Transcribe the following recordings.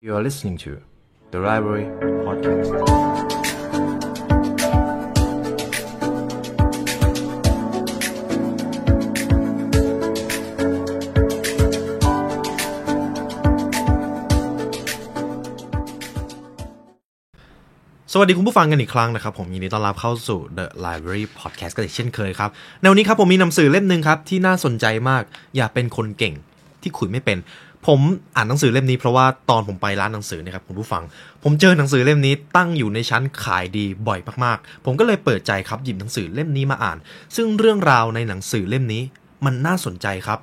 You are listening to the Library Podcast. สวัสดีคุณผู้ฟังกันอีกครั้งนะครับ ผมยินดีต้อนรับเข้าสู่ The Library Podcast กันอีกเช่นเคยครับ ในวันนี้ครับผมมีหนังสือเล่มหนึ่งครับ ที่น่าสนใจมาก อย่าเป็นคนเก่งที่คุยไม่เป็น ผมอ่านหนังสือเล่มนี้เพราะว่าตอนผมไปร้านหนังสือเนะครับคุณผู้ฟัง ผมเจอหนังสือเล่มนี้ตั้งอยู่ในชั้นขายดีบ่อยมากๆ ผมก็เลยเปิดใจครับหยิบหนังสือเล่มนี้มาอ่าน ซึ่งเรื่องราวในหนังสือเล่มนี้มันน่าสนใจครับ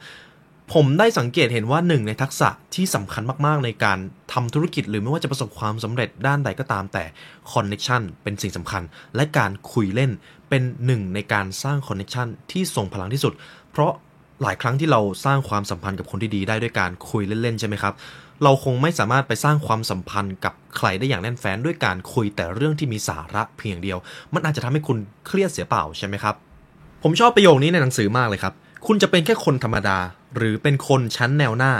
ผมได้สังเกตเห็นว่าหนึ่งในทักษะที่สำคัญมากๆ ในการทำธุรกิจหรือไม่ว่าจะประสบความสำเร็จด้านใดก็ตามแต่คอนเน c t ชันเป็นสิ่งสำคัญ และการคุยเล่นเป็นหนึ่งในการสร้างคอนเน c t ชันที่ทรงพลังที่สุด เพราะ หลายครั้งที่เราสร้างความสัมพันธ์กับคนที่ดีได้ด้วยการคุยเล่นๆใช่ไหมครับ เราคงไม่สามารถไปสร้างความสัมพันธ์กับใครได้อย่างแน่นแฟ้นด้วยการคุยแต่เรื่องที่มีสาระเพียงเดียว มันอาจจะทำให้คุณเครียดเสียเปล่าใช่ไหมครับ ผมชอบประโยคนี้ในหนังสือมากเลยครับ คุณจะเป็นแค่คนธรรมดา หรือเป็นคนชั้นแนวหน้า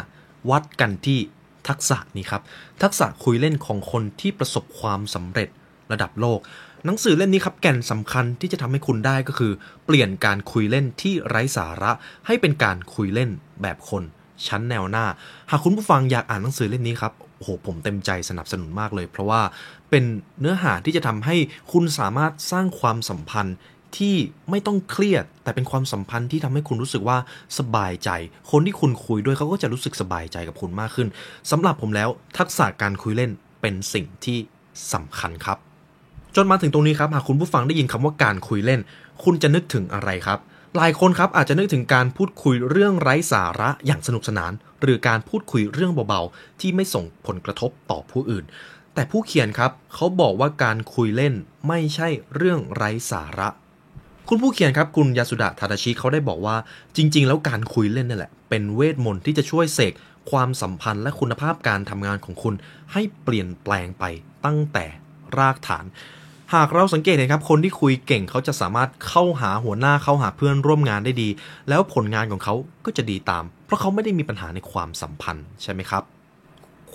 วัดกันที่ทักษะนี้ครับ ทักษะคุยเล่นของคนที่ประสบความสำเร็จระดับโลก หนังสือเล่มนี้ครับแก่นสำคัญที่จะทำให้คุณได้ก็คือ เปลี่ยนการคุยเล่นที่ไร้สาระให้เป็นการคุยเล่นแบบคนชั้นแนวหน้า หากคุณผู้ฟังอยากอ่านหนังสือเล่มนี้ครับโอ้โหผมเต็มใจสนับสนุนมากเลย เพราะว่าเป็นเนื้อหาที่จะทำให้คุณสามารถสร้างความสัมพันธ์ที่ไม่ต้องเครียด แต่เป็นความสัมพันธ์ที่ทำให้คุณรู้สึกว่าสบายใจ คนที่คุณคุยด้วยเขาก็จะรู้สึกสบายใจกับคุณมากขึ้นสำหรับผมแล้วทักษะการคุยเล่นเป็นสิ่งที่สำคัญครับ จนมาถึงตรงนี้ครับหากคุณผู้ฟังได้ยินคำว่าการคุยเล่น คุณจะนึกถึงอะไรครับ หลายคนครับอาจจะนึกถึงการพูดคุยเรื่องไร้สาระอย่างสนุกสนาน หรือการพูดคุยเรื่องเบาๆ ที่ไม่ส่งผลกระทบต่อผู้อื่น แต่ผู้เขียนครับเขาบอกว่าการคุยเล่นไม่ใช่เรื่องไร้สาระ คุณผู้เขียนครับคุณยาสุดะทาดาชิเขาได้บอกว่า จริง ๆ แล้วการคุยเล่นนั่นแหละ เป็นเวทมนต์ที่จะช่วยเสกความสัมพันธ์และคุณภาพการทำงานของคุณให้เปลี่ยนแปลงไปตั้งแต่รากฐาน หากเราสังเกตเห็นครับคนที่คุยเก่งเขาจะสามารถเข้าหาหัวหน้าเข้าหาเพื่อนร่วมงานได้ดี แล้วผลงานของเขาก็จะดีตาม เพราะเขาไม่ได้มีปัญหาในความสัมพันธ์ใช่ไหมครับ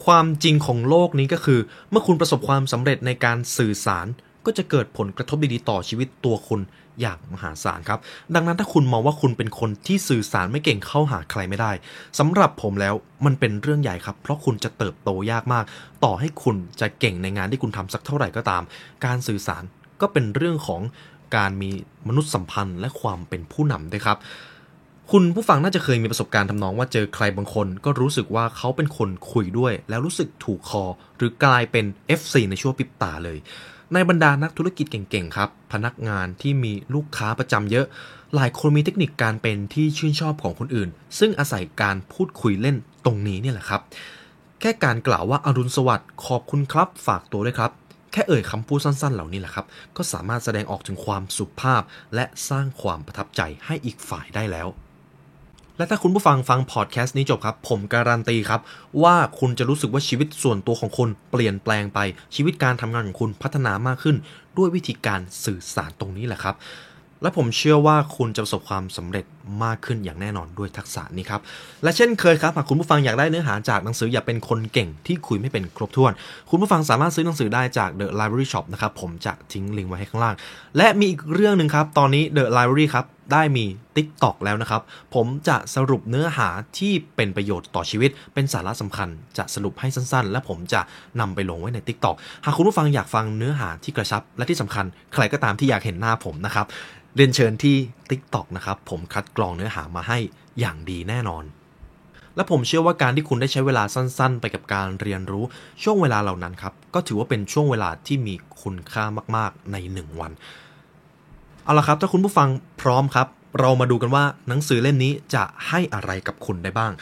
ความจริงของโลกนี้ก็คือ เมื่อคุณประสบความสำเร็จในการสื่อสาร ก็จะเกิดผลกระทบดีๆต่อชีวิตตัวคุณ อย่างมหาศาลครับ ดังนั้นถ้าคุณมองว่าคุณเป็นคนที่สื่อสารไม่เก่งเข้าหาใครไม่ได้สำหรับผมแล้วมันเป็นเรื่องใหญ่ครับ เพราะคุณจะเติบโตยากมาก ต่อให้คุณจะเก่งในงานที่คุณทำสักเท่าไหร่ก็ตาม การสื่อสารก็เป็นเรื่องของการมีมนุษยสัมพันธ์ และความเป็นผู้นำด้วยครับ คุณผู้ฟังน่าจะเคยมีประสบการณ์ทำนองว่าเจอใครบางคน ก็รู้สึกว่าเขาเป็นคนคุยด้วย แล้วรู้สึกถูกคอ หรือกลายเป็น FC ในช่วพริบตาเลย ในบรรดานักธุรกิจเก่งๆครับ พนักงานที่มีลูกค้าประจำเยอะ หลายคนมีเทคนิคการเป็นที่ชื่นชอบของคนอื่น ซึ่งอาศัยการพูดคุยเล่นตรงนี้เนี่ยแหละครับ แค่การกล่าวว่าอรุณสวัสดิ์ขอบคุณครับ ฝากตัวด้วยครับแค่เอ่ยคำพูดสั้นๆ เหล่านี้แหละครับ ก็สามารถแสดงออกถึงความสุภาพ และสร้างความประทับใจให้อีกฝ่ายได้แล้ว และถ้าคุณผู้ฟังฟังพอดแคสต์นี้จบครับ ผมการันตีครับ ว่าคุณจะรู้สึกว่าชีวิตส่วนตัวของคุณเปลี่ยนแปลงไปชีวิตการทำงานของคุณพัฒนามากขึ้น ด้วยวิธีการสื่อสารตรงนี้แหละครับ และผมเชื่อว่าคุณจะประสบความสำเร็จ มากขึ้นอย่างแน่นอนด้วยทักษะนี้ครับ และเช่นเคยครับ หากคุณผู้ฟังอยากได้เนื้อหาจากหนังสืออย่าเป็นคนเก่งที่คุยไม่เป็นครบถ้วน คุณผู้ฟังสามารถซื้อหนังสือได้จาก The Library Shop นะครับผมจะทิ้งลิงก์ไว้ให้ข้างล่าง และมีอีกเรื่องหนึ่งครับ ตอนนี้ The Library ครับได้มี TikTok แล้วนะครับ ผมจะสรุปเนื้อหาที่เป็นประโยชน์ต่อชีวิต เป็นสาระสำคัญ จะสรุปให้สั้นๆ และผมจะนำไปลงไว้ใน TikTok หากคุณผู้ฟังอยากฟังเนื้อหาที่กระชับ และที่สำคัญ ใครก็ตามที่อยากเห็นหน้าผมนะครับเรียนเชิญที่ TikTok นะครับผมคัดกรองเนื้อหามาให้อย่างดีแน่นอน และผมเชื่อว่าการที่คุณได้ใช้เวลาสั้นๆ ไปกับการเรียนรู้ช่วงเวลาเหล่านั้นครับ ก็ถือว่าเป็นช่วงเวลาที่มีคุณค่ามากๆในหนึ่งวัน เอาละครับ ถ้าคุณผู้ฟังพร้อมครับ เรามาดูกันว่าหนังสือเล่มนี้จะให้อะไรกับคุณได้บ้าง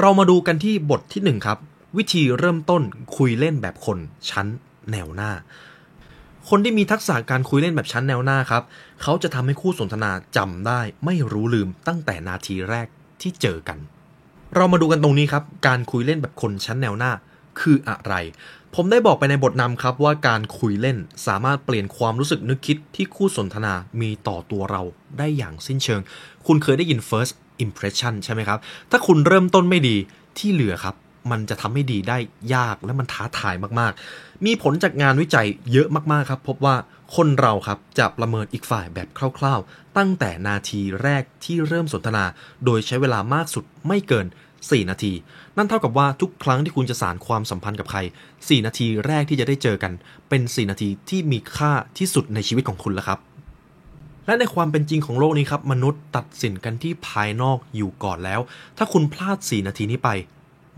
เรามาดูกันที่บทที่หนึ่งครับวิธีเริ่มต้นคุยเล่นแบบคนชั้นแนวหน้า คนที่มีทักษะการคุยเล่นแบบชั้นแนวหน้าครับ เขาจะทำให้คู่สนทนาจำได้ ไม่รู้ลืมตั้งแต่นาทีแรกที่เจอกัน เรามาดูกันตรงนี้ครับ การคุยเล่นแบบคนชั้นแนวหน้าคืออะไร ผมได้บอกไปในบทนำครับว่าการคุยเล่นสามารถเปลี่ยนความรู้สึกนึกคิดที่คู่สนทนามีต่อตัวเราได้อย่างสิ้นเชิง คุณเคยได้ยิน first impression ใช่ไหมครับ ถ้าคุณเริ่มต้นไม่ดีที่เหลือครับ มันจะทำให้ดีได้ยากและมันท้าทายมากๆ มีผลจากงานวิจัยเยอะมากๆครับ พบว่าคนเราครับจะประเมินอีกฝ่ายแบบคร่าวๆ ตั้งแต่นาทีแรกที่เริ่มสนทนา โดยใช้เวลามากสุดไม่เกิน 4 นาที นั่นเท่ากับว่าทุกครั้งที่คุณจะสารความสัมพันธ์กับใคร 4 นาทีแรกที่จะได้เจอกัน เป็น 4 นาทีที่มีค่าที่สุดในชีวิตของคุณแล้วครับและในความเป็นจริงของโลกนี้ครับ มนุษย์ตัดสินกันที่ภายนอกอยู่ก่อนแล้ว ถ้าคุณพลาด 4 นาทีนี้ไป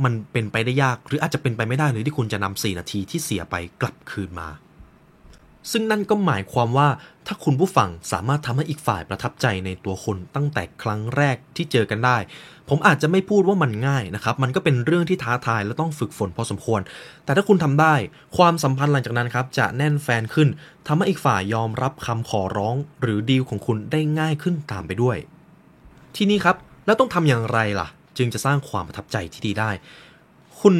มันเป็นไปได้ยากหรืออาจจะเป็นไปไม่ได้เลยที่คุณจะนำ4นาทีที่เสียไปกลับคืนมา ซึ่งนั่นก็หมายความว่าถ้าคุณผู้ฟังสามารถทำให้อีกฝ่ายประทับใจในตัวคุณตั้งแต่ครั้งแรกที่เจอกันได้ ผมอาจจะไม่พูดว่ามันง่ายนะครับ มันก็เป็นเรื่องที่ท้าทายและต้องฝึกฝนพอสมควร แต่ถ้าคุณทำได้ ความสัมพันธ์หลังจากนั้นครับจะแน่นแฟนขึ้นทำให้อีกฝ่ายยอมรับคำขอร้อง หรือดีลของคุณได้ง่ายขึ้นตามไปด้วย ที่นี่ครับแล้วต้องทำอย่างไรล่ะ จึงจะสร้างความประทับใจที่ดีได้ คุณ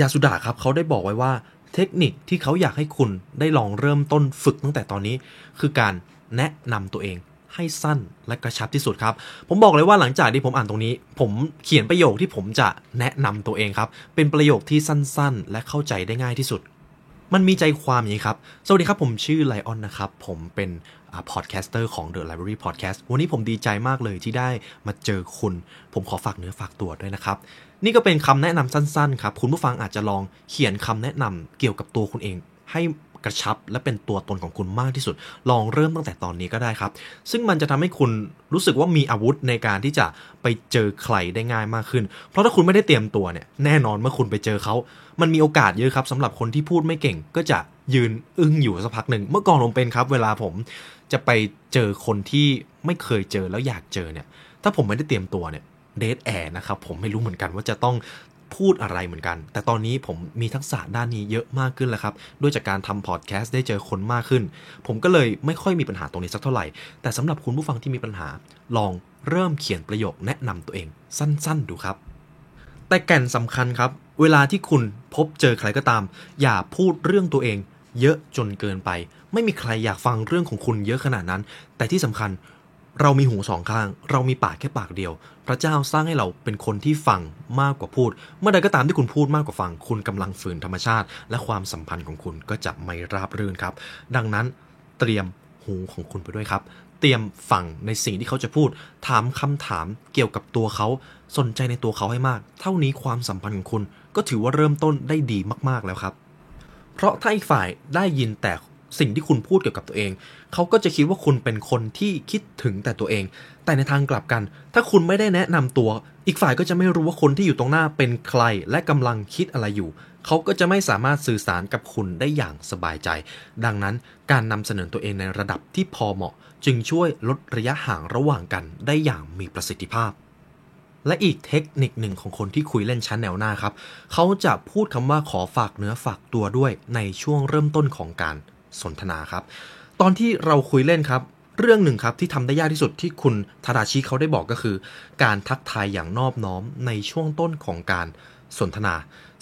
ยาสุดาครับเขาได้บอกไว้ว่าเทคนิคที่เขาอยากให้คุณได้ลองเริ่มต้นฝึกตั้งแต่ตอนนี้ คือการแนะนำตัวเองให้สั้นและกระชับที่สุดครับ ผมบอกเลยว่าหลังจากที่ผมอ่านตรงนี้ ผมเขียนประโยคที่ผมจะแนะนำตัวเองครับ เป็นประโยคที่สั้นๆ และเข้าใจได้ง่ายที่สุด มันมีใจความอย่างนี้ครับ สวัสดีครับผมชื่อไลออนนะครับ ผมเป็น podcaster ของ The Library Podcast วันนี้ผมดีใจมากเลยที่ได้มาเจอคุณ ผมขอฝากเนื้อฝากตัวด้วยนะครับ นี่ก็เป็นคำแนะนำสั้นๆครับ คุณผู้ฟังอาจจะลองเขียนคำแนะนำเกี่ยวกับตัวคุณเอง ให้ กระชับ และเป็นตัวตนของคุณมากที่สุด ลองเริ่มตั้งแต่ตอนนี้ก็ได้ครับ ซึ่งมันจะทำให้คุณรู้สึกว่ามีอาวุธในการที่จะไปเจอใครได้ง่ายมากขึ้น เพราะถ้าคุณไม่ได้เตรียมตัวเนี่ยแน่นอนเมื่อคุณไปเจอเขา มันมีโอกาสเยอะครับสำหรับคนที่พูดไม่เก่งก็จะยืนอึ้งอยู่สักพักหนึ่งเมื่อก่อนผมเป็นครับ เวลาผมจะไปเจอคนที่ไม่เคยเจอแล้วอยากเจอเนี่ย ถ้าผมไม่ได้เตรียมตัวเนี่ยเดทแอร์นะครับผมไม่รู้เหมือนกันว่าจะต้อง พูดอะไรเหมือนกัน แต่ตอนนี้ผมมีทักษะด้านนี้เยอะมากขึ้นแล้วครับ ด้วยจากการทำพอดแคสต์ได้เจอคนมากขึ้น ผมก็เลยไม่ค่อยมีปัญหาตรงนี้สักเท่าไหร่ แต่สำหรับคุณผู้ฟังที่มีปัญหา ลองเริ่มเขียนประโยคแนะนำตัวเอง สั้นๆ ดูครับ แต่แก่นสำคัญครับ เวลาที่คุณพบเจอใครก็ตาม อย่าพูดเรื่องตัวเอง เยอะจนเกินไป ไม่มีใครอยากฟังเรื่องของคุณเยอะขนาดนั้น แต่ที่สำคัญ เรามีหูสองข้าง เรามีปากแค่ปากเดียว พระเจ้าสร้างให้เราเป็นคนที่ฟังมากกว่าพูด เมื่อใดก็ตามที่คุณพูดมากกว่าฟัง คุณกำลังฝืนธรรมชาติ และความสัมพันธ์ของคุณก็จะไม่ราบรื่นครับ ดังนั้นเตรียมหูของคุณไปด้วยครับ เตรียมฟังในสิ่งที่เขาจะพูด ถามคำถามเกี่ยวกับตัวเขา สนใจในตัวเขาให้มาก เท่านี้ความสัมพันธ์ของคุณ ก็ถือว่าเริ่มต้นได้ดีมากๆแล้วครับ เพราะถ้าอีกฝ่ายได้ยินแต่ สิ่งที่คุณพูดเกี่ยวกับตัวเอง เขาก็จะคิดว่าคุณเป็นคนที่คิดถึงแต่ตัวเอง แต่ในทางกลับกัน ถ้าคุณไม่ได้แนะนำตัว อีกฝ่ายก็จะไม่รู้ว่าคนที่อยู่ตรงหน้าเป็นใคร และกำลังคิดอะไรอยู่ เขาก็จะไม่สามารถสื่อสารกับคุณได้อย่างสบายใจ ดังนั้นการนำเสนอตัวเองในระดับที่พอเหมาะ จึงช่วยลดระยะห่างระหว่างกันได้อย่างมีประสิทธิภาพและอีกเทคนิคหนึ่งของคนที่คุยเล่นชั้นแนวหน้าครับ เขาจะพูดคำว่าขอฝากเนื้อฝากตัวด้วยในช่วงเริ่มต้นของการ สนทนาครับ ตอนที่เราคุยเล่นครับ เรื่องหนึ่งครับที่ทำได้ยากที่สุดที่คุณทาดาชิเขาได้บอกก็คือ การทักทายอย่างนอบน้อมในช่วงต้นของการสนทนา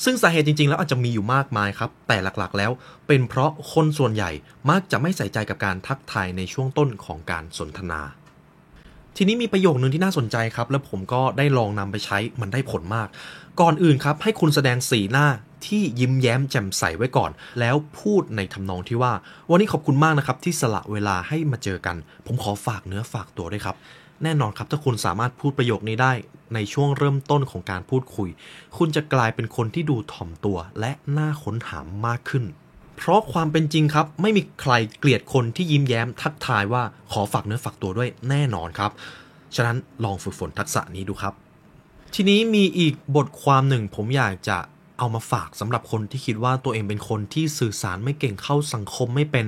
ซึ่งสาเหตุจริง ๆ แล้วอาจจะมีอยู่มากมายครับ แต่หลักๆ แล้วเป็นเพราะคนส่วนใหญ่มักจะไม่ใส่ใจกับการทักทายในช่วงต้นของการสนทนาทีนี้มีประโยคนึงที่น่าสนใจครับ แล้วผมก็ได้ลองนำไปใช้มันได้ผลมาก ก่อนอื่นครับ ให้คุณแสดงสีหน้า ที่ยิ้มแย้มแจ่มใสไว้ก่อน แล้วพูดในทำนองที่ว่า วันนี้ขอบคุณมากนะครับที่สละเวลาให้มาเจอกัน ผมขอฝากเนื้อฝากตัวด้วยครับ แน่นอนครับถ้าคุณสามารถพูดประโยคนี้ได้ในช่วงเริ่มต้นของการพูดคุย คุณจะกลายเป็นคนที่ดูถ่อมตัวและน่าค้นหามากขึ้น เพราะความเป็นจริงครับ ไม่มีใครเกลียดคนที่ยิ้มแย้มทักทายว่าขอฝากเนื้อฝากตัวด้วยแน่นอนครับ ฉะนั้นลองฝึกฝนทักษะนี้ดูครับทีนี้มีอีกบทความหนึ่งผมอยากจะ เอามาฝากสำหรับคนที่คิดว่าตัวเองเป็นคนที่สื่อสารไม่เก่งเข้าสังคมไม่เป็น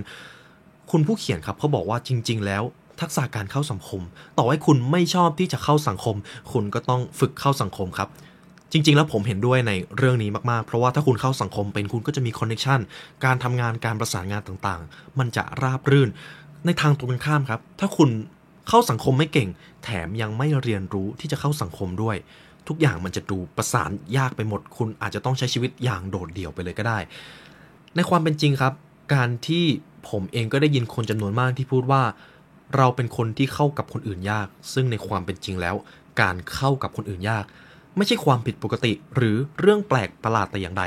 คุณผู้เขียนครับเขาบอกว่าจริง ๆ แล้ว ทักษะการเข้าสังคม ต่อให้คุณไม่ชอบที่จะเข้าสังคม คุณก็ต้องฝึกเข้าสังคมครับจริง ๆ แล้วผมเห็นด้วยในเรื่องนี้มาก ๆ เพราะว่าถ้าคุณเข้าสังคมเป็นคุณก็จะมีคอนเนคชันการทำงานการประสานงานต่างๆ มันจะราบรื่น ในทางตรงกันข้ามครับ ถ้าคุณเข้าสังคมไม่เก่ง แถมยังไม่เรียนรู้ที่จะเข้าสังคมด้วย ทุกอย่างมันจะดูประสานยากไปหมด คุณอาจจะต้องใช้ชีวิตอย่างโดดเดี่ยวไปเลยก็ได้ ในความเป็นจริงครับ การที่ผมเองก็ได้ยินคนจำนวนมากที่พูดว่า เราเป็นคนที่เข้ากับคนอื่นยาก ซึ่งในความเป็นจริงแล้ว การเข้ากับคนอื่นยาก ไม่ใช่ความผิดปกติ หรือเรื่องแปลกประหลาดแต่อย่างใด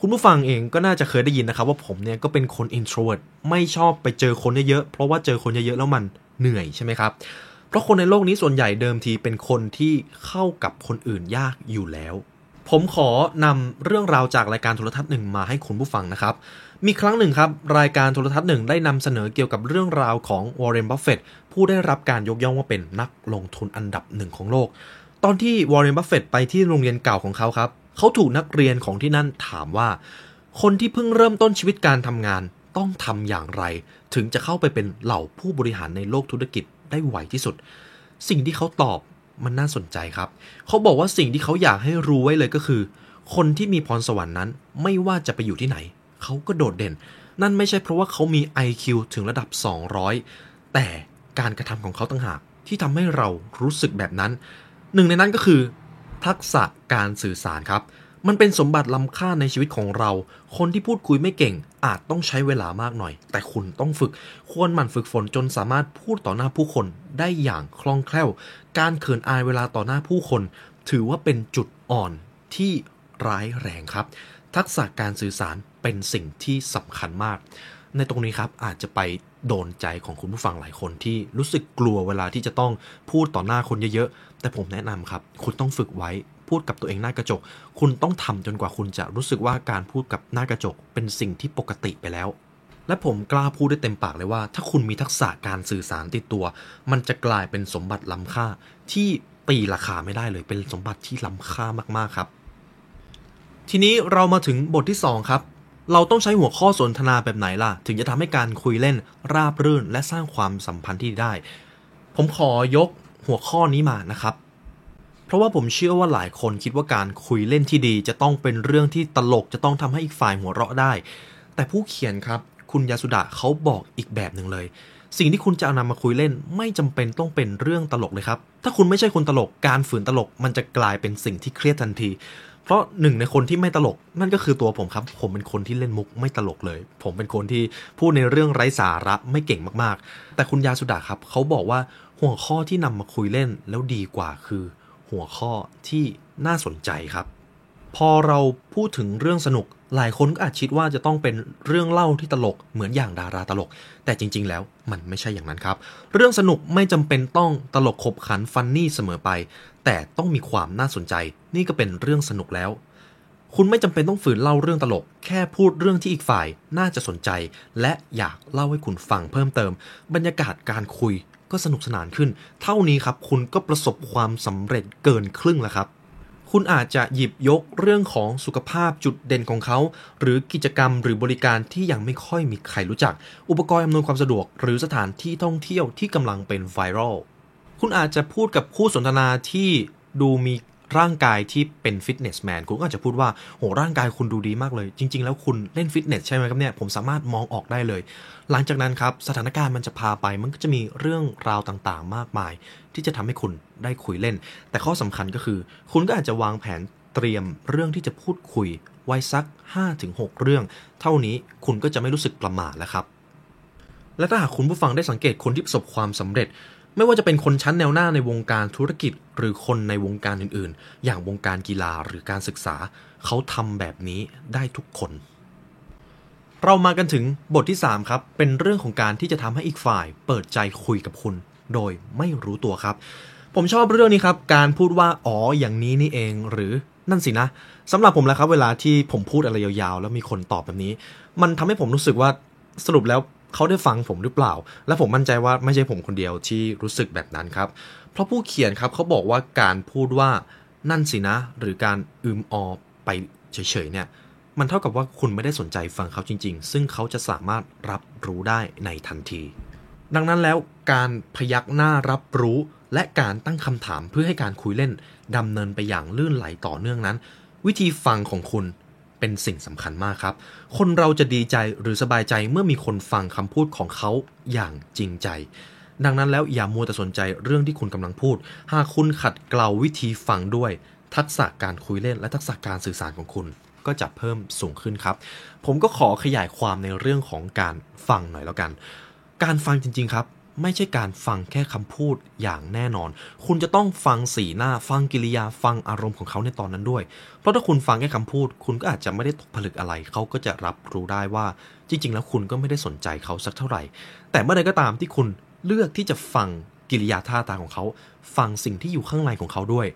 คุณผู้ฟังเองก็น่าจะเคยได้ยินนะครับว่าผมเนี่ยก็เป็นคน introvert ไม่ชอบไปเจอคนเยอะๆ เพราะว่าเจอคนเยอะๆ แล้วมันเหนื่อยใช่ไหมครับ เพราะคนในโลกนี้ส่วนใหญ่เดิมทีเป็นคนที่เข้ากับคนอื่นยากอยู่แล้ว ผมขอนำเรื่องราวจากรายการโทรทัศน์หนึ่งมาให้คุณผู้ฟังนะครับ มีครั้งหนึ่งครับ รายการโทรทัศน์หนึ่งได้นำเสนอเกี่ยวกับเรื่องราวของวอร์เรนบัฟเฟตผู้ได้รับการยกย่องว่าเป็นนักลงทุนอันดับหนึ่งของโลก ตอนที่วอร์เรนบัฟเฟตไปที่โรงเรียนเก่าของเขาครับเขาถูกนักเรียนของที่นั่นถามว่า คนที่เพิ่งเริ่มต้นชีวิตการทำงานต้องทำอย่างไร ถึงจะเข้าไปเป็นเหล่าผู้บริหารในโลกธุรกิจ ได้ไวที่สุด สิ่งที่เขาตอบมันน่าสนใจครับ เขาบอกว่าสิ่งที่เขาอยากให้รู้ไว้เลยก็คือ คนที่มีพรสวรรค์นั้น ไม่ว่าจะไปอยู่ที่ไหน เขาก็โดดเด่น นั่นไม่ใช่เพราะว่าเขามี IQ ถึงระดับ 200 แต่การกระทำของเขาต่างหากที่ทำให้เรารู้สึกแบบนั้น หนึ่งในนั้นก็คือ ทักษะการสื่อสารครับ มันเป็นสมบัติล้ำค่าในชีวิตของเรา คนที่พูดคุยไม่เก่ง อาจต้องใช้เวลามากหน่อย แต่คุณต้องฝึก ควรหมั่นฝึกฝนจนสามารถพูดต่อหน้าผู้คนได้อย่างคล่องแคล่ว การเขินอายเวลาต่อหน้าผู้คน ถือว่าเป็นจุดอ่อนที่ร้ายแรงครับ ทักษะการสื่อสารเป็นสิ่งที่สำคัญมาก ในตรงนี้ครับอาจจะไปโดนใจของคุณผู้ฟังหลายคนที่รู้สึกกลัวเวลาที่จะต้องพูดต่อหน้าคนเยอะๆ แต่ผมแนะนำครับ คุณต้องฝึกไว้ พูดกับตัวเองหน้ากระจก คุณต้องทำจนกว่าคุณจะรู้สึกว่าการพูดกับหน้ากระจกเป็นสิ่งที่ปกติไปแล้ว และผมกล้าพูดได้เต็มปากเลยว่า ถ้าคุณมีทักษะการสื่อสารติดตัว มันจะกลายเป็นสมบัติล้ำค่า ที่ตีราคาไม่ได้เลยเป็นสมบัติที่ล้ำค่ามากๆครับ ทีนี้เรามาถึงบทที่ 2 ครับเราต้องใช้หัวข้อสนทนาแบบไหนล่ะ ถึงจะทำให้การคุยเล่นราบรื่นและสร้างความสัมพันธ์ที่ได้ ผมขอยกหัวข้อนี้มานะครับ ราะว่าผมเชื่อว่าหลายคนคิดว่าการคุยเล่นที่ดี จะต้องเป็นเรื่องที่ตลกจะต้องทำให้อีกฝ่ายหัวเราะได้ แต่ผู้เขียนครับ คุณยาสุดะเขาบอกอีกแบบหนึ่งเลย สิ่งที่คุณจะเอานำมาคุยเล่น ไม่จำเป็นต้องเป็นเรื่องตลกเลยครับ ถ้าคุณไม่ใช่คนตลกการฝืนตลก มันจะกลายเป็นสิ่งที่เครียดทันที เพราะหนึ่งในคนที่ไม่ตลก นั่นก็คือตัวผมครับ ผมเป็นคนที่เล่นมุกไม่ตลกเลย ผมเป็นคนที่พูดในเรื่องไร้สาระไม่เก่งมากๆ แต่คุณยาสุดาครับเขาบอกว่าหัวข้อที่นำมาคุยเล่นแล้วดีกว่าคือ หัวข้อที่น่าสนใจครับ พอเราพูดถึงเรื่องสนุกหลายคนก็อาจคิดว่าจะต้องเป็นเรื่องเล่าที่ตลกเหมือนอย่างดาราตลก แต่จริง ๆ แล้วมันไม่ใช่อย่างนั้นครับ เรื่องสนุกไม่จำเป็นต้องตลกขบขันฟันนี่เสมอไป แต่ต้องมีความน่าสนใจ นี่ก็เป็นเรื่องสนุกแล้ว คุณไม่จำเป็นต้องฝืนเล่าเรื่องตลก แค่พูดเรื่องที่อีกฝ่ายน่าจะสนใจ และอยากเล่าให้คุณฟังเพิ่มเติม บรรยากาศการคุย ก็สนุกสนานขึ้น เท่านี้ครับคุณก็ประสบความสำเร็จเกินครึ่งแล้วครับ คุณอาจจะหยิบยกเรื่องของสุขภาพจุดเด่นของเขา หรือกิจกรรมหรือบริการที่ยังไม่ค่อยมีใครรู้จัก อุปกรณ์อำนวยความสะดวก หรือสถานที่ท่องเที่ยวที่กำลังเป็นไวรัลคุณอาจจะพูดกับคู่สนทนาที่ดูมี ร่างกายที่เป็นฟิตเนสแมนคุณก็อาจจะพูดว่าโหร่างกายคุณดูดีมากเลย จริง ๆ แล้วคุณเล่นฟิตเนสใช่ไหมครับเนี่ยผมสามารถมองออกได้เลย หลังจากนั้นครับสถานการณ์มันจะพาไปมันก็จะมีเรื่องราวต่างๆ มากมาย ที่จะทำให้คุณได้คุยเล่น แต่ข้อสำคัญก็คือ คุณก็อาจจะวางแผนเตรียมเรื่องที่จะพูดคุยไว้สัก 5-6 เรื่อง เท่านี้คุณก็จะไม่รู้สึกประหม่าแล้วครับ และถ้าหากคุณผู้ฟังได้สังเกตคนที่ประสบความสำเร็จ ไม่ว่าจะเป็นคนชั้นแนวหน้าในวงการธุรกิจ หรือคนในวงการอื่นๆ อย่างวงการกีฬาหรือการศึกษา เขาทำแบบนี้ได้ทุกคน เรามากันถึงบทที่ 3 ครับ เป็นเรื่องของการที่จะทำให้อีกฝ่าย เปิดใจคุยกับคุณ โดยไม่รู้ตัวครับ ผมชอบเรื่องนี้ครับ การพูดว่าอ๋ออย่างนี้นี่เองหรือนั่นสินะสำหรับผมแล้วครับ เวลาที่ผมพูดอะไรยาวๆ แล้วมีคนตอบแบบนี้ มันทำให้ผมรู้สึกว่าสรุปแล้ว เขาได้ฟังผมหรือเปล่า และผมมั่นใจว่าไม่ใช่ผมคนเดียวที่รู้สึกแบบนั้นครับ เพราะผู้เขียนครับเขาบอกว่าการพูดว่านั่นสินะ หรือการอืมออไปเฉยๆเนี่ยมันเท่ากับว่าคุณไม่ได้สนใจฟังเขาจริง ๆ ซึ่งเขาจะสามารถรับรู้ได้ในทันที ดังนั้นแล้วการพยักหน้ารับรู้ และการตั้งคำถามเพื่อให้การคุยเล่นดำเนินไปอย่างลื่นไหลต่อเนื่องนั้น วิธีฟังของคุณ เป็นสิ่งสำคัญมากครับ คนเราจะดีใจหรือสบายใจเมื่อมีคนฟังคำพูดของเขาอย่างจริงใจ ดังนั้นแล้วอย่ามัวแต่สนใจเรื่องที่คุณกำลังพูด หากคุณขัดเกลาวิธีฟังด้วย ทักษะการคุยเล่นและทักษะการสื่อสารของคุณก็จะเพิ่มสูงขึ้นครับ ผมก็ขอขยายความในเรื่องของการฟังหน่อยแล้วกัน การฟังจริง ๆ ครับ ไม่ใช่การฟังแค่คำพูดอย่างแน่นอน คุณจะต้องฟังสีหน้า ฟังกิริยา ฟังอารมณ์ของเขาในตอนนั้นด้วย เพราะถ้าคุณฟังแค่คำพูด คุณก็อาจจะไม่ได้ตกผลึกอะไร เขาก็จะรับรู้ได้ว่า จริง ๆ แล้วคุณก็ไม่ได้สนใจเขาสักเท่าไหร่ แต่เมื่อใดก็ตามที่คุณเลือกที่จะฟังกิริยาท่าทางของเขา ฟังสิ่งที่อยู่ข้างในของเขาด้วย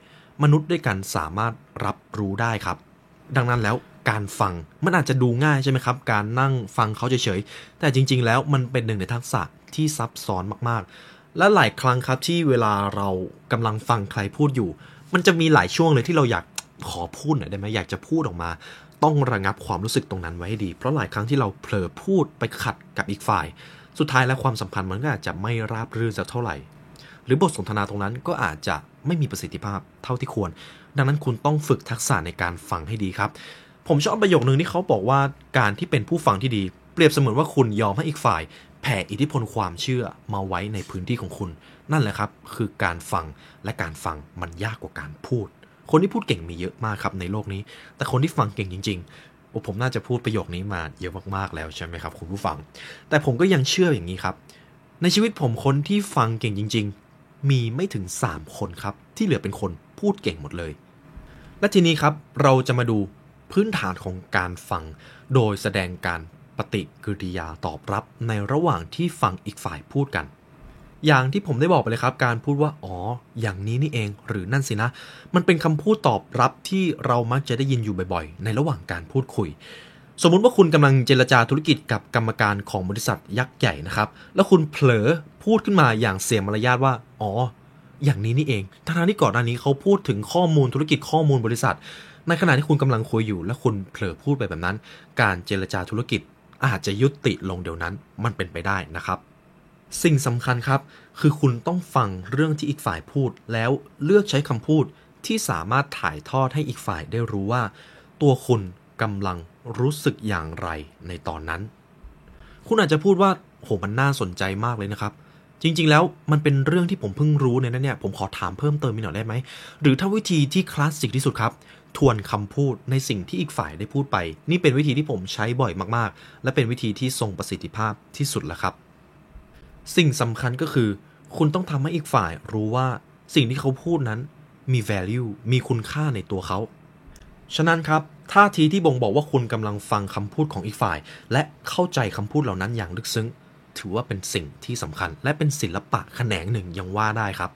มนุษย์ด้วยกันสามารถรับรู้ได้ครับ ดังนั้นแล้วการฟังมันอาจจะดูง่ายใช่ไหมครับ การนั่งฟังเขาเฉยๆ แต่จริง ๆ แล้วมันเป็นหนึ่งในทักษะ ที่ซับซ้อนมากๆ และหลายครั้งครับที่เวลาเรากำลังฟังใครพูดอยู่ มันจะมีหลายช่วงเลยที่เราอยากขอพูดหน่อยได้ไหมอยากจะพูดออกมา ต้องระงับความรู้สึกตรงนั้นไว้ให้ดี เพราะหลายครั้งที่เราเผลอพูดไปขัดกับอีกฝ่าย สุดท้ายแล้วความสัมพันธ์มันก็อาจจะไม่ราบรื่นสักเท่าไหร่ หรือบทสนทนาตรงนั้นก็อาจจะไม่มีประสิทธิภาพเท่าที่ควร ดังนั้นคุณต้องฝึกทักษะในการฟังให้ดีครับ ผมชอบประโยคนึงที่เขาบอกว่าการที่เป็นผู้ฟังที่ดี เปรียบเสมือนว่าคุณยอมให้อีกฝ่าย แผ่อิทธิพลความเชื่อมาไว้ในพื้นที่ของคุณ นั่นแหละครับ คือการฟังและการฟังมันยากกว่าการพูด คนที่พูดเก่งมีเยอะมากครับในโลกนี้ แต่คนที่ฟังเก่งจริงๆโอ้ผมน่าจะพูดประโยคนี้มาเยอะมากๆแล้วใช่ไหมครับ คุณผู้ฟัง แต่ผมก็ยังเชื่ออย่างนี้ครับ ในชีวิตผมคนที่ฟังเก่งจริง ๆ มีไม่ถึง 3 คนครับ ที่เหลือเป็นคนพูดเก่งหมดเลย และทีนี้ครับเราจะมาดูพื้นฐานของการฟัง โดยแสดงการ ปฏิกิริยาตอบรับในระหว่างที่ฟังอีกฝ่ายพูดกัน อย่างที่ผมได้บอกไปเลยครับ การพูดว่าอ๋อ อย่างนี้นี่เองหรือนั่นสินะ มันเป็นคำพูดตอบรับที่เรามักจะได้ยินอยู่บ่อยๆ ในระหว่างการพูดคุย สมมุติว่าคุณกำลังเจรจาธุรกิจกับกรรมการของบริษัทยักษ์ใหญ่นะครับ แล้วคุณเผลอพูดขึ้นมาอย่างเสียมารยาทว่าอ๋ออย่างนี้นี่เองทั้งที่ก่อนหน้านี้เขาพูดถึงข้อมูลธุรกิจข้อมูลบริษัท ในขณะที่คุณกำลังคุยอยู่ และคุณเผลอพูดไปแบบนั้น การเจรจาธุรกิจ อาจจะยุติลงเดี๋ยวนั้นมันเป็นไปได้นะครับ สิ่งสำคัญครับ คือคุณต้องฟังเรื่องที่อีกฝ่ายพูด แล้วเลือกใช้คำพูดที่สามารถถ่ายทอดให้อีกฝ่ายได้รู้ว่า ตัวคุณกำลังรู้สึกอย่างไรในตอนนั้น คุณอาจจะพูดว่าโหมันน่าสนใจมากเลยนะครับ จริงๆ แล้วมันเป็นเรื่องที่ผมเพิ่งรู้เนี่ยนะเนี่ยผมขอถามเพิ่มเติมอีหน่อยได้ไหมหรือถ้าวิธีที่คลาสสิกที่สุดครับ ทวนคำพูดในสิ่งที่อีกฝ่ายได้พูดไป นี่เป็นวิธีที่ผมใช้บ่อยมากๆ และเป็นวิธีที่ทรงประสิทธิภาพที่สุดแล้วครับ สิ่งสำคัญก็คือ คุณต้องทำให้อีกฝ่ายรู้ว่าสิ่งที่เขาพูดนั้นมี value มีคุณค่าในตัวเขา ฉะนั้นครับท่าทีที่บ่งบอกว่าคุณกำลังฟังคำพูดของอีกฝ่าย และเข้าใจคำพูดเหล่านั้นอย่างลึกซึ้ง ถือว่าเป็นสิ่งที่สำคัญ และเป็นศิลปะแขนงหนึ่งยังว่าได้ครับ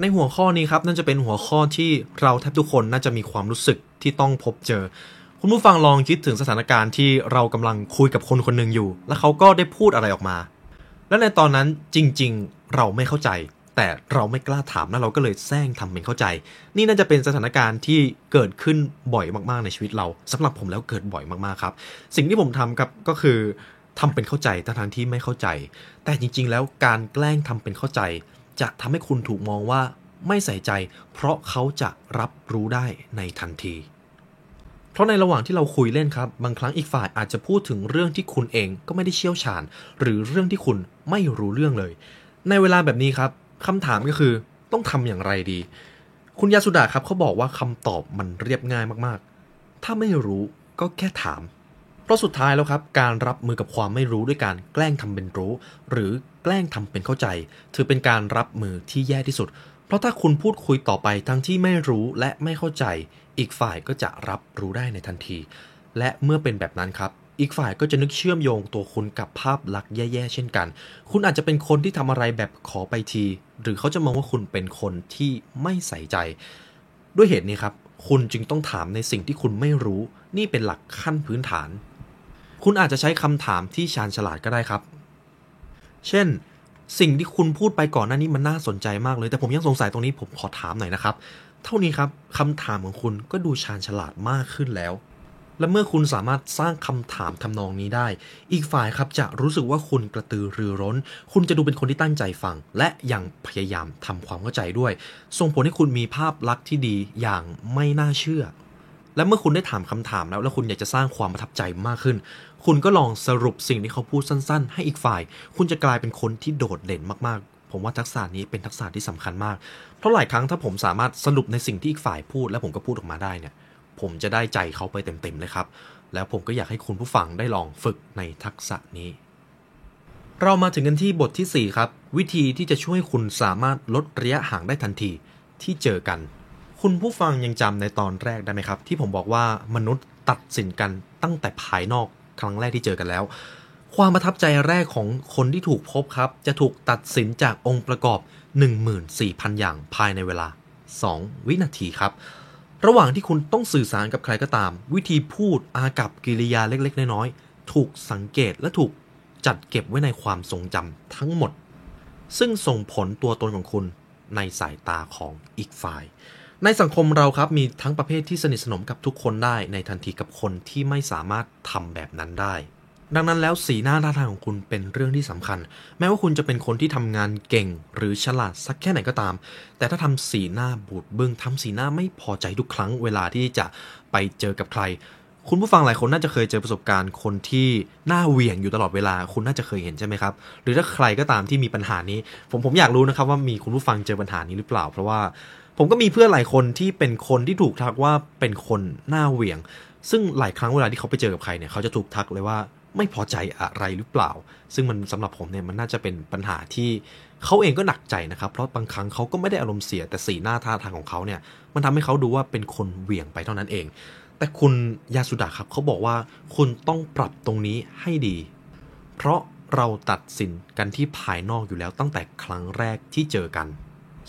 ในหัวข้อนี้ครับ นั่นจะเป็นหัวข้อที่เราแทบทุกคนน่าจะมีความรู้สึกที่ต้องพบเจอ คุณผู้ฟังลองคิดถึงสถานการณ์ที่เรากำลังคุยกับคนคนหนึ่งอยู่ และเขาก็ได้พูดอะไรออกมา และในตอนนั้นจริง ๆ เราไม่เข้าใจ แต่เราไม่กล้าถามแล้วเราก็เลยแซงทำเป็นเข้าใจ นี่น่าจะเป็นสถานการณ์ที่เกิดขึ้นบ่อยมากๆในชีวิตเราสำหรับผมแล้วเกิดบ่อยมากๆครับ สิ่งที่ผมทำครับก็คือทำเป็นเข้าใจทั้งที่ไม่เข้าใจ แต่จริง ๆ แล้วการแกล้งทำเป็นเข้าใจ จะทำให้คุณถูกมองว่าไม่ใส่ใจ เพราะเขาจะรับรู้ได้ในทันที เพราะในระหว่างที่เราคุยเล่นครับ บางครั้งอีกฝ่ายอาจจะพูดถึงเรื่องที่คุณเองก็ไม่ได้เชี่ยวชาญ หรือเรื่องที่คุณไม่รู้เรื่องเลย ในเวลาแบบนี้ครับคำถามก็คือต้องทำอย่างไรดี คุณยาสุดาครับเขาบอกว่าคำตอบมันเรียบง่ายมากๆ ถ้าไม่รู้ก็แค่ถาม เพราะสุดท้ายแล้วครับ การรับมือกับความไม่รู้ด้วยการแกล้งทำเป็นรู้ หรือแกล้งทำเป็นเข้าใจ ถือเป็นการรับมือที่แย่ที่สุด เพราะถ้าคุณพูดคุยต่อไปทั้งที่ไม่รู้และไม่เข้าใจ อีกฝ่ายก็จะรับรู้ได้ในทันที และเมื่อเป็นแบบนั้นครับอีกฝ่ายก็จะนึกเชื่อมโยงตัวคุณกับภาพลักษณ์แย่ๆ เช่นกัน คุณอาจจะเป็นคนที่ทำอะไรแบบขอไปที หรือเขาจะมองว่าคุณเป็นคนที่ไม่ใส่ใจ ด้วยเหตุนี้ครับ คุณจึงต้องถามในสิ่งที่คุณไม่รู้ นี่เป็นหลักขั้นพื้นฐาน คุณอาจจะใช้คำถามที่ชาญฉลาดก็ได้ครับ เช่น สิ่งที่คุณพูดไปก่อนหน้านี้มันน่าสนใจมากเลย แต่ผมยังสงสัยตรงนี้ผมขอถามหน่อยนะครับ เท่านี้ครับคำถามของคุณก็ดูชาญฉลาดมากขึ้นแล้ว และเมื่อคุณสามารถสร้างคำถามทำนองนี้ได้ อีกฝ่ายครับจะรู้สึกว่าคุณกระตือรือร้น คุณจะดูเป็นคนที่ตั้งใจฟัง และยังพยายามทำความเข้าใจด้วย ส่งผลให้คุณมีภาพลักษณ์ที่ดีอย่างไม่น่าเชื่อ และเมื่อคุณได้ถามคำถามแล้ว แล้วคุณอยากจะสร้างความประทับใจมากขึ้น คุณก็ลองสรุปสิ่งที่เขาพูดสั้น ๆ ให้อีกฝ่าย คุณจะกลายเป็นคนที่โดดเด่นมากๆ ผมว่าทักษะนี้เป็นทักษะที่สำคัญมาก เพราะหลายครั้งถ้าผมสามารถสรุปในสิ่งที่อีกฝ่ายพูด และผมก็พูดออกมาได้เนี่ย ผมจะได้ใจเขาไปเต็มๆเลยครับ แล้วผมก็อยากให้คุณผู้ฟังได้ลองฝึกในทักษะนี้ เรามาถึงกันที่บทที่ 4 ครับ วิธีที่จะช่วยคุณสามารถลดระยะห่างได้ทันทีที่เจอกัน คุณผู้ฟังยังจำในตอนแรกได้ไหมครับ ที่ผมบอกว่ามนุษย์ตัดสินกันตั้งแต่ภายนอกครั้งแรกที่เจอกันแล้ว ความประทับใจแรกของคนที่ถูกพบครับ จะถูกตัดสินจากองค์ประกอบ 14,000 อย่างภายในเวลา 2 วินาทีครับ ระหว่างที่คุณต้องสื่อสารกับใครก็ตาม วิธีพูดอากับกิริยาเล็ก ๆ น้อยๆถูกสังเกตและถูกจัดเก็บไว้ในความทรงจำทั้งหมด ซึ่งส่งผลตัวตนของคุณในสายตาของอีกฝ่าย ในสังคมเราครับมีทั้งประเภทที่สนิทสนมกับทุกคนได้ในทันทีกับคนที่ไม่สามารถทำแบบนั้นได้ ดังนั้นแล้วสีหน้าท่าทางของคุณเป็นเรื่องที่สำคัญ แม้ว่าคุณจะเป็นคนที่ทำงานเก่ง หรือฉลาดสักแค่ไหนก็ตาม แต่ถ้าทำสีหน้าบูดบึง้งทำสีหน้าไม่พอใจทุกครั้งเวลาที่จะไปเจอกับใคร คุณผู้ฟังหลายคนน่าจะเคยเจอประสบการณ์คนที่หน้าเหวี่ยงอยู่ตลอดเวลา คุณน่าจะเคยเห็นใช่ไหมครับ หรือถ้าใครก็ตามที่มีปัญหานี้ ผมผมอยากรู้นะครับว่ามีคุณผู้ฟังเจอปัญหานี้หรือเปล่า เพราะว่า ผมก็มีเพื่อนหลายคนที่เป็นคนที่ถูกทักว่าเป็นคนหน้าเหวี่ยง ซึ่งหลายครั้งเวลาที่เขาไปเจอกับใครเนี่ยเขาจะถูกทักเลยว่าไม่พอใจอะไรหรือเปล่า ซึ่งมันสำหรับผมเนี่ยมันน่าจะเป็นปัญหาที่เขาเองก็หนักใจนะครับ เพราะบางครั้งเขาก็ไม่ได้อารมณ์เสียแต่สีหน้าท่าทางของเขาเนี่ย มันทำให้เขาดูว่าเป็นคนเหวี่ยงไปเท่านั้นเอง แต่คุณยาสุดะครับเขาบอกว่าคุณต้องปรับตรงนี้ให้ดี เพราะเราตัดสินกันที่ภายนอกอยู่แล้วตั้งแต่ครั้งแรกที่เจอกัน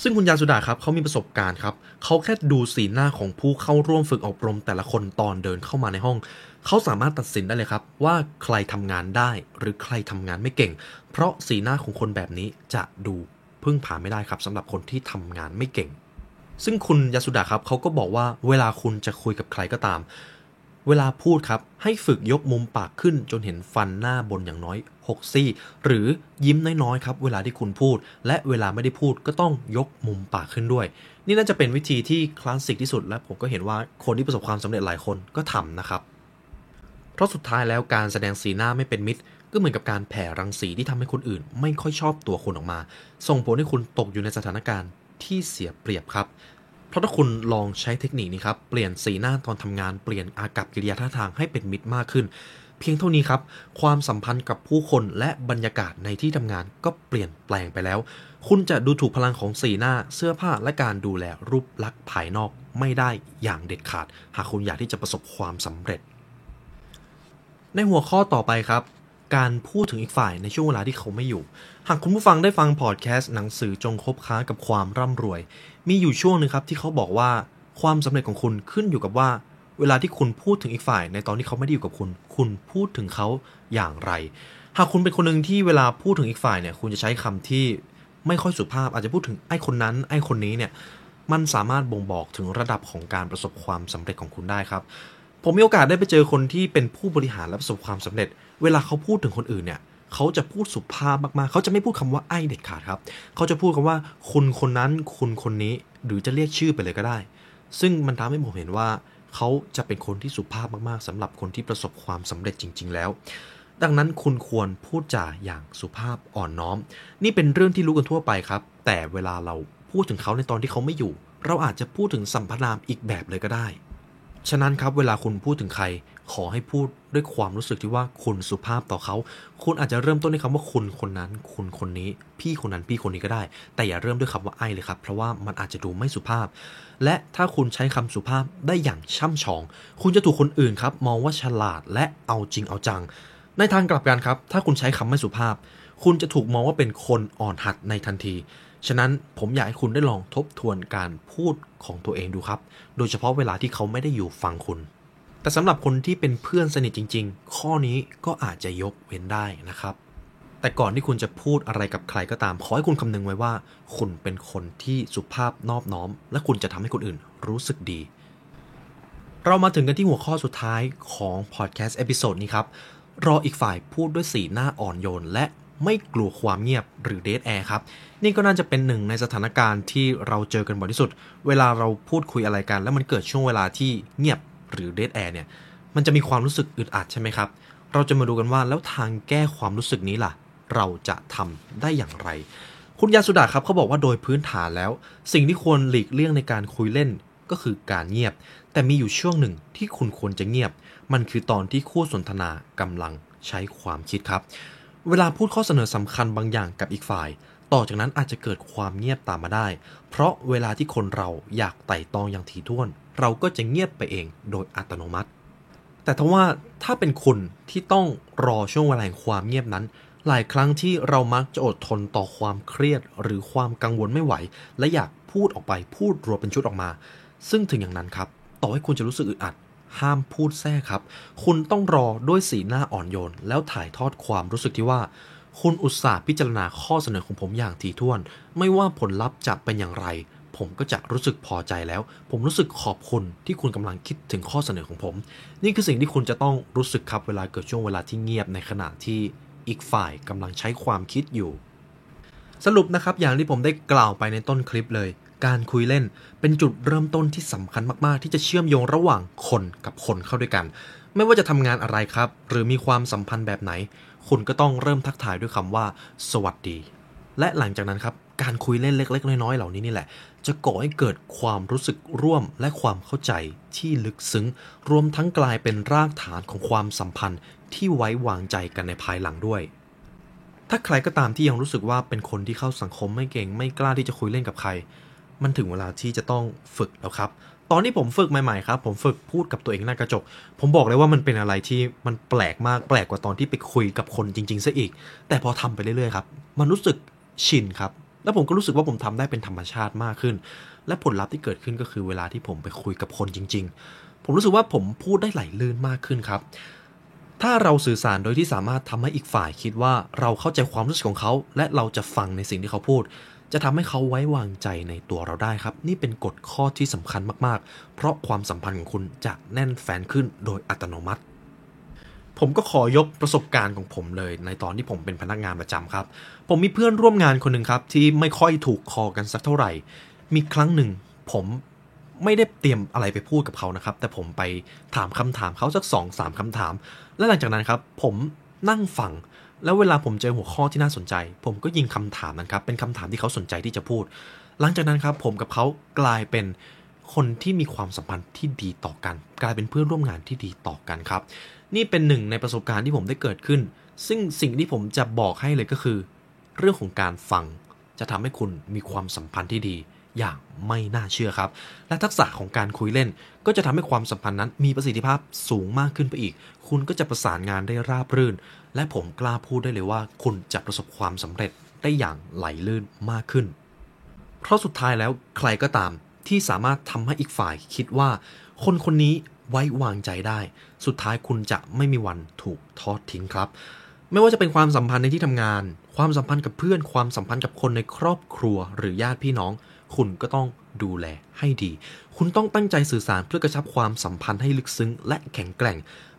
ซึ่งคุณยาสุดาครับเขามีประสบการณ์ครับเขาแค่ดูสีหน้าของผู้เข้าร่วมฝึกอบรมแต่ละคนตอนเดินเข้ามาในห้อง เขาสามารถตัดสินได้เลยครับ ว่าใครทำงานได้หรือใครทำงานไม่เก่ง เพราะสีหน้าของคนแบบนี้จะดูพึ่งพาไม่ได้ครับสำหรับคนที่ทำงานไม่เก่ง ซึ่งคุณยาสุดาครับเขาก็บอกว่าเวลาคุณจะคุยกับใครก็ตาม เวลาพูดครับให้ฝึกยกมุมปากขึ้นจนเห็นฟันหน้าบนอย่างน้อย 6 ซี่ หรือยิ้มน้อยๆครับเวลาที่คุณพูด และเวลาไม่ได้พูดก็ต้องยกมุมปากขึ้นด้วย นี่น่าจะเป็นวิธีที่คลาสสิกที่สุด และผมก็เห็นว่าคนที่ประสบความสำเร็จหลายคนก็ทำนะครับ เพราะสุดท้ายแล้วการแสดงสีหน้าไม่เป็นมิตร ก็เหมือนกับการแผ่รังสีที่ทำให้คนอื่น ไม่ค่อยชอบตัวคุณออกมา ส่งผลให้คุณตกอยู่ในสถานการณ์ที่เสียเปรียบครับเพราะถ้าคุณลองใช้เทคนิคนี้ครับ เปลี่ยนสีหน้าตอนทำงาน เปลี่ยนอากับกิริยาท่าทางให้เป็นมิตรมากขึ้น เพียงเท่านี้ครับ ความสัมพันธ์กับผู้คนและบรรยากาศในที่ทำงานก็เปลี่ยนแปลงไปแล้ว คุณจะดูถูกพลังของสีหน้าเสื้อผ้าและการดูแลรูปลักษณ์ภายนอกไม่ได้อย่างเด็ดขาด หากคุณอยากที่จะประสบความสำเร็จ ในหัวข้อต่อไปครับ การพูดถึงอีกฝ่ายในช่วงเวลาที่เขาไม่อยู่ หากคุณผู้ฟังได้ฟังพอดแคสต์หนังสือจงคบค้ากับความร่ำรวย มีอยู่ช่วงหนึ่งครับที่เขาบอกว่าความสำเร็จของคุณขึ้นอยู่กับว่า เวลาที่คุณพูดถึงอีกฝ่าย ในตอนที่เขาไม่ได้อยู่กับคุณ คุณพูดถึงเขาอย่างไร หากคุณเป็นคนหนึ่งที่เวลาพูดถึงอีกฝ่ายเนี่ย คุณจะใช้คำที่ไม่ค่อยสุภาพ อาจจะพูดถึงไอ้คนนั้น ไอ้คนนี้เนี่ย มันสามารถบ่งบอกถึงระดับของการประสบความสำเร็จของคุณได้ครับ ผมมีโอกาสได้ไปเจอคนที่เป็นผู้บริหารและประสบความสำเร็จ เวลาเขาพูดถึงคนอื่นเนี่ยเขาจะพูดสุภาพมากๆ เขาจะไม่พูดคำว่าไอ้เด็ดขาดครับ เขาจะพูดคำว่าคุณคนนั้น คุณคนนี้ หรือจะเรียกชื่อไปเลยก็ได้ ซึ่งมันทำให้ผมเห็นว่า เขาจะเป็นคนที่สุภาพมากๆสำหรับคนที่ประสบความสำเร็จจริง ๆ แล้ว ดังนั้นคุณควรพูดจาอย่างสุภาพอ่อนน้อม นี่เป็นเรื่องที่รู้กันทั่วไปครับ แต่เวลาเราพูดถึงเขาในตอนที่เขาไม่อยู่ เราอาจจะพูดถึงสัมพนามอีกแบบเลยก็ได้ ฉะนั้นครับเวลาคุณพูดถึงใคร ขอให้พูดด้วยความรู้สึกที่ว่าคุณสุภาพต่อเขา คุณอาจจะเริ่มต้นด้วยคำว่าคุณคนนั้น คุณคนนี้ พี่คนนั้น พี่คนนี้ก็ได้ แต่อย่าเริ่มด้วยคำว่าไอ้เลยครับ เพราะว่ามันอาจจะดูไม่สุภาพ และถ้าคุณใช้คำสุภาพได้อย่างช่ำชอง คุณจะถูกคนอื่นครับ มองว่าฉลาดและเอาจริงเอาจัง ในทางกลับกันครับ ถ้าคุณใช้คำไม่สุภาพ คุณจะถูกมองว่าเป็นคนอ่อนหัดในทันทีฉะนั้นผมอยากให้คุณได้ลองทบทวนการพูดของตัวเองดูครับ โดยเฉพาะเวลาที่เขาไม่ได้อยู่ฟังคุณ แต่สำหรับคนที่เป็นเพื่อนสนิทจริง ๆ ข้อนี้ก็อาจจะยกเว้นได้นะครับ แต่ก่อนที่คุณจะพูดอะไรกับใครก็ตาม ขอให้คุณคำนึงไว้ว่า คุณเป็นคนที่สุภาพนอบน้อม และคุณจะทำให้คนอื่นรู้สึกดี เรามาถึงกันที่หัวข้อสุดท้ายของพอดแคสต์ episode นี้ครับรออีกฝ่ายพูดด้วยสีหน้าอ่อนโยน และไม่กลัวความเงียบหรือเดทแอร์ครับ นี่ก็น่าจะเป็นหนึ่งในสถานการณ์ที่เราเจอกันบ่อยที่สุด เวลาเราพูดคุยอะไรกัน แล้วมันเกิดช่วงเวลาที่เงียบ หรือเดทแอร์เนี่ยมันจะมีความรู้สึกอึดอัดใช่ไหมครับ เราจะมาดูกันว่าแล้วทางแก้ความรู้สึกนี้ล่ะ เราจะทำได้อย่างไร คุณยาสุดาครับเขาบอกว่าโดยพื้นฐานแล้ว สิ่งที่ควรหลีกเลี่ยงในการคุยเล่นก็คือการเงียบ แต่มีอยู่ช่วงหนึ่งที่คุณควรจะเงียบ มันคือตอนที่คู่สนทนากำลังใช้ความคิดครับ เวลาพูดข้อเสนอสำคัญบางอย่างกับอีกฝ่าย ต่อจากนั้นอาจจะเกิดความเงียบตามมาได้ เพราะเวลาที่คนเราอยากไต่ตองอย่างถี่ถ้วน เราก็จะเงียบไปเองโดยอัตโนมัติ แต่ถ้าว่าถ้าเป็นคุณที่ต้องรอช่วงเวลาแห่งความเงียบนั้น หลายครั้งที่เรามักจะอดทนต่อความเครียดหรือความกังวลไม่ไหว และอยากพูดออกไปพูดรวมเป็นชุดออกมา ซึ่งถึงอย่างนั้นครับ ต่อให้คุณจะรู้สึกอึดอัดห้ามพูดแทรกครับ คุณต้องรอด้วยสีหน้าอ่อนโยน แล้วถ่ายทอดความรู้สึกที่ว่า คุณอุตส่าห์พิจารณาข้อเสนอของผมอย่างถี่ถ้วน ไม่ว่าผลลัพธ์จะเป็นอย่างไร ผมก็จะรู้สึกพอใจแล้ว ผมรู้สึกขอบคุณที่คุณกำลังคิดถึงข้อเสนอของผม นี่คือสิ่งที่คุณจะต้องรู้สึกครับเวลาเกิดช่วงเวลาที่เงียบในขณะที่อีกฝ่ายกำลังใช้ความคิดอยู่ สรุปนะครับอย่างที่ผมได้กล่าวไปในต้นคลิปเลย การคุยเล่นเป็นจุดเริ่มต้นที่สำคัญมากๆ ที่จะเชื่อมโยงระหว่างคนกับคนเข้าด้วยกัน ไม่ว่าจะทำงานอะไรครับ หรือมีความสัมพันธ์แบบไหน คุณก็ต้องเริ่มทักทายด้วยคำว่า สวัสดี และหลังจากนั้นครับการคุยเล่นเล็ก ๆ น้อยๆเหล่านี้นี่แหละ จะก่อให้เกิดความรู้สึกร่วมและความเข้าใจที่ลึกซึ้ง รวมทั้งกลายเป็นรากฐานของความสัมพันธ์ที่ไว้วางใจกันในภายหลังด้วย ถ้าใครก็ตามที่ยังรู้สึกว่าเป็นคนที่เข้าสังคมไม่เก่ง ไม่กล้าที่จะคุยเล่นกับใคร มันถึงเวลาที่จะต้องฝึกแล้วครับ ตอนที่ผมฝึกใหม่ๆครับ ผมฝึกพูดกับตัวเองหน้ากระจก ผมบอกเลยว่ามันเป็นอะไรที่มันแปลกมากแปลกกว่าตอนที่ไปคุยกับคนจริงๆซะอีก แต่พอทำไปเรื่อยๆครับมันรู้สึกชินครับ แล้วผมก็รู้สึกว่าผมทำได้เป็นธรรมชาติมากขึ้น และผลลัพธ์ที่เกิดขึ้นก็คือเวลาที่ผมไปคุยกับคนจริง ๆ ผมรู้สึกว่าผมพูดได้ไหลลื่นมากขึ้นครับ ถ้าเราสื่อสารโดยที่สามารถทำให้อีกฝ่ายคิดว่าเราเข้าใจความรู้สึกของเขา และเราจะฟังในสิ่งที่เขาพูด จะทำให้เขาไว้วางใจในตัวเราได้ครับ นี่เป็นกฎข้อที่สำคัญมากๆ เพราะความสัมพันธ์ของคุณจะแน่นแฟนขึ้นโดยอัตโนมัติ ผมก็ขอยกประสบการณ์ของผมเลย ในตอนที่ผมเป็นพนักงานประจำครับ ผมมีเพื่อนร่วมงานคนหนึ่งครับ ที่ไม่ค่อยถูกคอกันสักเท่าไหร่ มีครั้งหนึ่ง ผมไม่ได้เตรียมอะไรไปพูดกับเขานะครับ แต่ผมไปถามคำถามเขาสักสองสามคำถาม และหลังจากนั้นครับ ผมนั่งฟัง แล้วเวลาผมเจอหัวข้อที่น่าสนใจ ผมก็ยิงคำถามนั้นครับ เป็นคำถามที่เขาสนใจที่จะพูด หลังจากนั้นครับผมกับเขากลายเป็นคนที่มีความสัมพันธ์ที่ดีต่อกัน กลายเป็นเพื่อนร่วมงานที่ดีต่อกันครับ นี่เป็นหนึ่งในประสบการณ์ที่ผมได้เกิดขึ้น ซึ่งสิ่งที่ผมจะบอกให้เลยก็คือ เรื่องของการฟังจะทำให้คุณมีความสัมพันธ์ที่ดี อย่างไม่น่าเชื่อครับ และทักษะของการคุยเล่น ก็จะทำให้ความสัมพันธ์นั้นมีประสิทธิภาพสูงมากขึ้นไปอีก คุณก็จะประสานงานได้ราบรื่น และผมกล้าพูดได้เลยว่า คุณจะประสบความสำเร็จได้อย่างไหลลื่นมากขึ้น เพราะสุดท้ายแล้วใครก็ตามที่สามารถทำให้อีกฝ่ายคิดว่า คนคนนี้ไว้วางใจได้ สุดท้ายคุณจะไม่มีวันถูกทอดทิ้งครับ ไม่ว่าจะเป็นความสัมพันธ์ในที่ทำงาน ความสัมพันธ์กับเพื่อน ความสัมพันธ์กับคนในครอบครัวหรือญาติพี่น้อง คุณก็ต้องดูแลให้ดี คุณต้องตั้งใจสื่อสารเพื่อกระชับความสัมพันธ์ให้ลึกซึ้ง และแข็งแกร่ง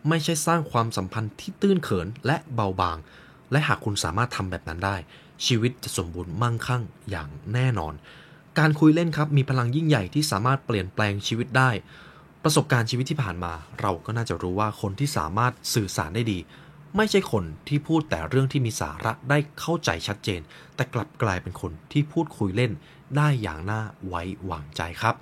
ไม่ใช่สร้างความสัมพันธ์ที่ตื้นเขินและเบาบาง และหากคุณสามารถทำแบบนั้นได้ ชีวิตจะสมบูรณ์มั่งคั่งอย่างแน่นอน การคุยเล่นครับมีพลังยิ่งใหญ่ที่สามารถเปลี่ยนแปลงชีวิตได้ ประสบการณ์ชีวิตที่ผ่านมา เราก็น่าจะรู้ว่าคนที่สามารถสื่อสารได้ดีไม่ใช่คนที่พูดแต่เรื่องที่มีสาระได้เข้าใจชัดเจน แต่กลับกลายเป็นคนที่พูดคุยเล่น ได้อย่างน่าไว้วางใจครับ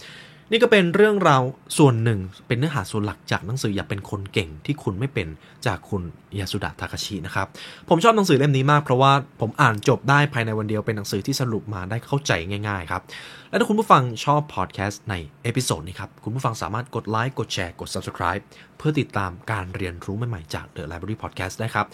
นี่ก็เป็นเรื่องราวส่วนหนึ่งเป็นเนื้อหาส่วนหลักจากหนังสืออย่าเป็นคนเก่งที่คุณไม่เป็นจากคุณยาสุดะทาคาชินะครับ ผมชอบหนังสือเล่มนี้มากเพราะว่าผมอ่านจบได้ภายในวันเดียวเป็นหนังสือที่สรุปมาได้เข้าใจง่ายๆครับ และถ้าคุณผู้ฟังชอบพอดแคสต์ในepisode นี้ครับ คุณผู้ฟังสามารถกดไลค์กดแชร์กด subscribe เพื่อติดตามการเรียนรู้ใหม่ๆจาก The Library Podcast ได้ครับ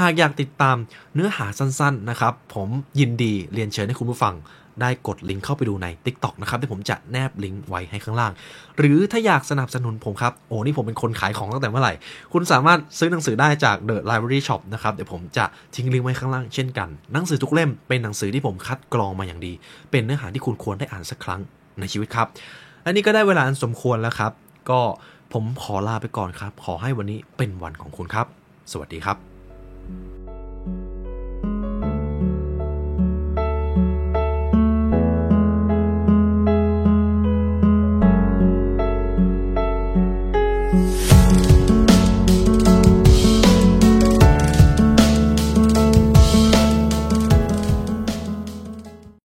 หากอยากติดตามเนื้อหาสั้นๆนะครับ ผมยินดีเรียนเชิญให้คุณผู้ฟัง ได้กดลิงก์เข้าไปดูใน TikTok นะครับที่ผมจะแนบลิงก์ไว้ให้ข้างล่าง หรือถ้าอยากสนับสนุนผมครับโอ้นี่ผมเป็นคนขายของตั้งแต่เมื่อไหร่ คุณสามารถซื้อหนังสือได้จาก The Library Shop นะครับเดี๋ยวผมจะทิ้งลิงก์ไว้ข้างล่างเช่นกัน หนังสือทุกเล่มเป็นหนังสือที่ผมคัดกรองมาอย่างดี เป็นเนื้อหาที่คุณควรได้อ่านสักครั้งในชีวิตครับและนี่ก็ได้เวลาอันสมควรแล้วครับ ก็ผมขอลาไปก่อนครับ ขอให้วันนี้เป็นวันของคุณครับ สวัสดีครับ